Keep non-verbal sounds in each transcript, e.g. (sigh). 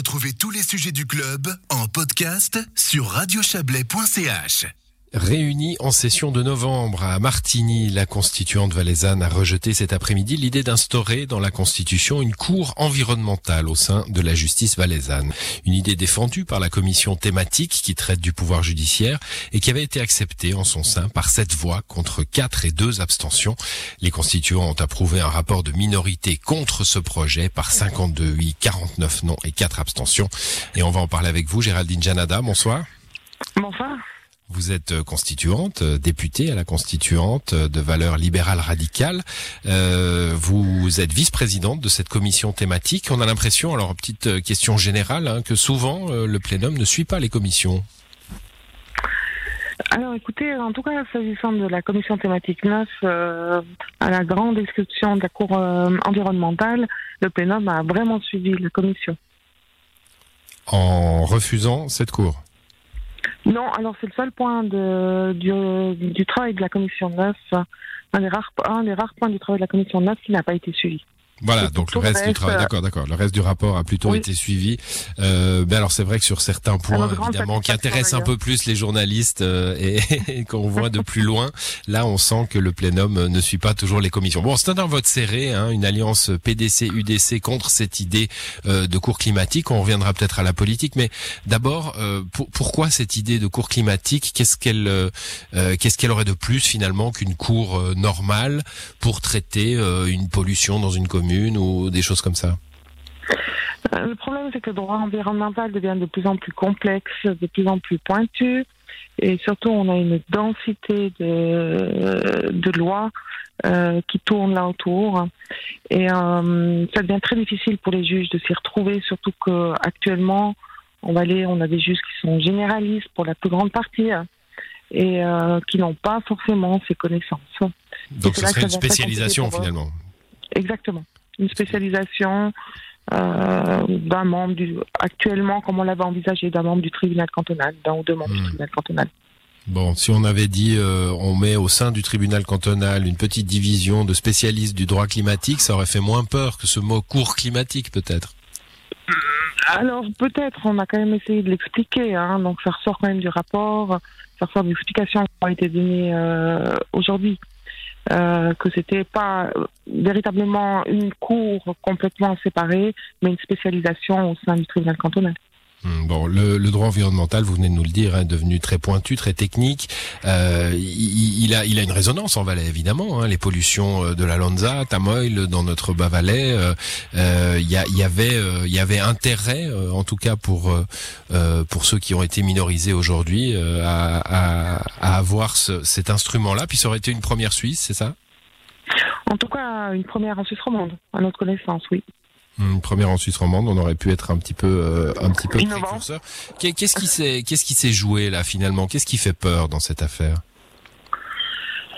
Retrouvez tous les sujets du club en podcast sur radiochablais.ch. Réunie en session de novembre à Martigny, la constituante valaisanne a rejeté cet après-midi l'idée d'instaurer dans la Constitution une cour environnementale au sein de la justice valaisanne. Une idée défendue par la commission thématique qui traite du pouvoir judiciaire et qui avait été acceptée en son sein par sept voix contre quatre et deux abstentions. Les constituants ont approuvé un rapport de minorité contre ce projet par 52 oui, 49 non et quatre abstentions. Et on va en parler avec vous, Géraldine Janada. Bonsoir. Bonsoir. Vous êtes euh, constituante, euh, députée à la constituante euh, de valeur libérale radicale. Euh, vous êtes vice-présidente de cette commission thématique. On a l'impression, alors petite question générale, hein, que souvent le plénum ne suit pas les commissions. Alors écoutez, en tout cas, s'agissant de la commission thématique 9, euh, à la grande exception de la Cour environnementale, le plénum a vraiment suivi la commission. En refusant cette cour Non, alors c'est le seul point de, du, du travail de la commission 9, un des, rares, un des rares points du travail de la commission 9 qui n'a pas été suivi. Voilà, donc le reste du travail, d'accord, d'accord. Le reste du rapport a plutôt Oui. été suivi. Euh, ben alors c'est vrai que sur certains points, notre grande évidemment, qui intéressent un peu plus les journalistes euh, et, (laughs) et qu'on voit de plus loin, là on sent que le plénum ne suit pas toujours les commissions. Bon, c'est un vote serré, hein, une alliance PDC-UDC contre cette idée euh, de cours climatique. On reviendra peut-être à la politique, mais d'abord, euh, pour- pourquoi cette idée de cours climatique Qu'est-ce qu'elle, euh, euh, qu'est-ce qu'elle aurait de plus finalement qu'une cour normale pour traiter euh, une pollution dans une commune? Ou des choses comme ça Euh, Le problème, c'est que le droit environnemental devient de plus en plus complexe, de plus en plus pointu, et surtout, on a une densité de, de lois euh, qui tournent là autour, et euh, ça devient très difficile pour les juges de s'y retrouver, surtout que actuellement, on va aller, on a des juges qui sont généralistes pour la plus grande partie et euh, qui n'ont pas forcément ces connaissances. Donc ce serait une spécialisation finalement. Exactement. Une spécialisation euh, d'un membre du, actuellement, comme on l'avait envisagé, d'un membre du tribunal cantonal, d'un ou deux membres du Hmm. tribunal cantonal. Bon, si on avait dit euh, on met au sein du tribunal cantonal une petite division de spécialistes du droit climatique, ça aurait fait moins peur que ce mot cours climatique peut-être. Alors peut-être, on a quand même essayé de l'expliquer, hein, donc ça ressort quand même du rapport, ça ressort des explications qui ont été données euh, aujourd'hui, euh, que c'était pas euh, véritablement une cour complètement séparée, mais une spécialisation au sein du tribunal cantonal. Hmm, Bon, le, droit environnemental, vous venez de nous le dire, est devenu très pointu, très technique. Euh, il, a, il a une résonance en Valais, évidemment. hein, les pollutions euh, de la Lanza, Tamoil, dans notre bas Valais, euh, il y, avait, euh, y avait intérêt, en tout cas pour pour ceux qui ont été minorisés aujourd'hui, à, avoir ce- cet instrument-là. Puis ça aurait été une première Suisse, c'est ça? En tout cas, une première en Suisse romande, à notre connaissance, oui. Une première en Suisse romande, on aurait pu être un petit peu, euh, un petit peu précurseur. Qu'est-ce qui s'est, qu'est-ce qui s'est joué là finalement? Qu'est-ce qui fait peur dans cette affaire?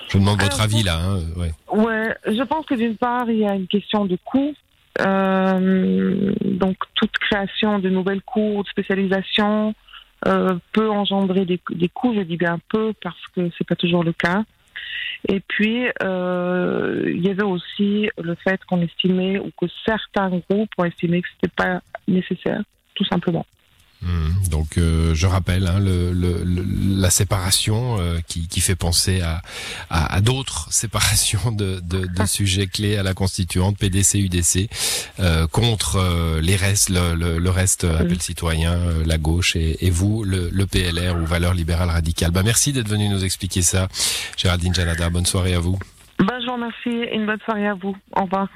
Je demande votre Alors, avis là. Hein, ouais. Ouais, je pense que d'une part, il y a une question de coût. Euh, donc, toute création de nouvelles cours de spécialisation euh, peut engendrer des, des coûts. Je dis bien peu parce que c'est pas toujours le cas. Et puis, euh, il y avait aussi le fait qu'on estimait ou que certains groupes ont estimé que c'était pas nécessaire, tout simplement. Hmm, Donc euh, je rappelle hein, le, le- le- la séparation euh, qui, qui fait penser à, à, à d'autres (laughs) séparations de, de, de sujets clés à la constituante PDC UDC euh, contre euh, les restes le, le, le reste euh, appel citoyen euh, la gauche et, et vous le, le PLR ou valeurs libérales radicales. Bah merci d'être venu nous expliquer ça Géraldine Janada bonne soirée à vous. Ben, je vous remercie et une bonne soirée à vous. Au revoir.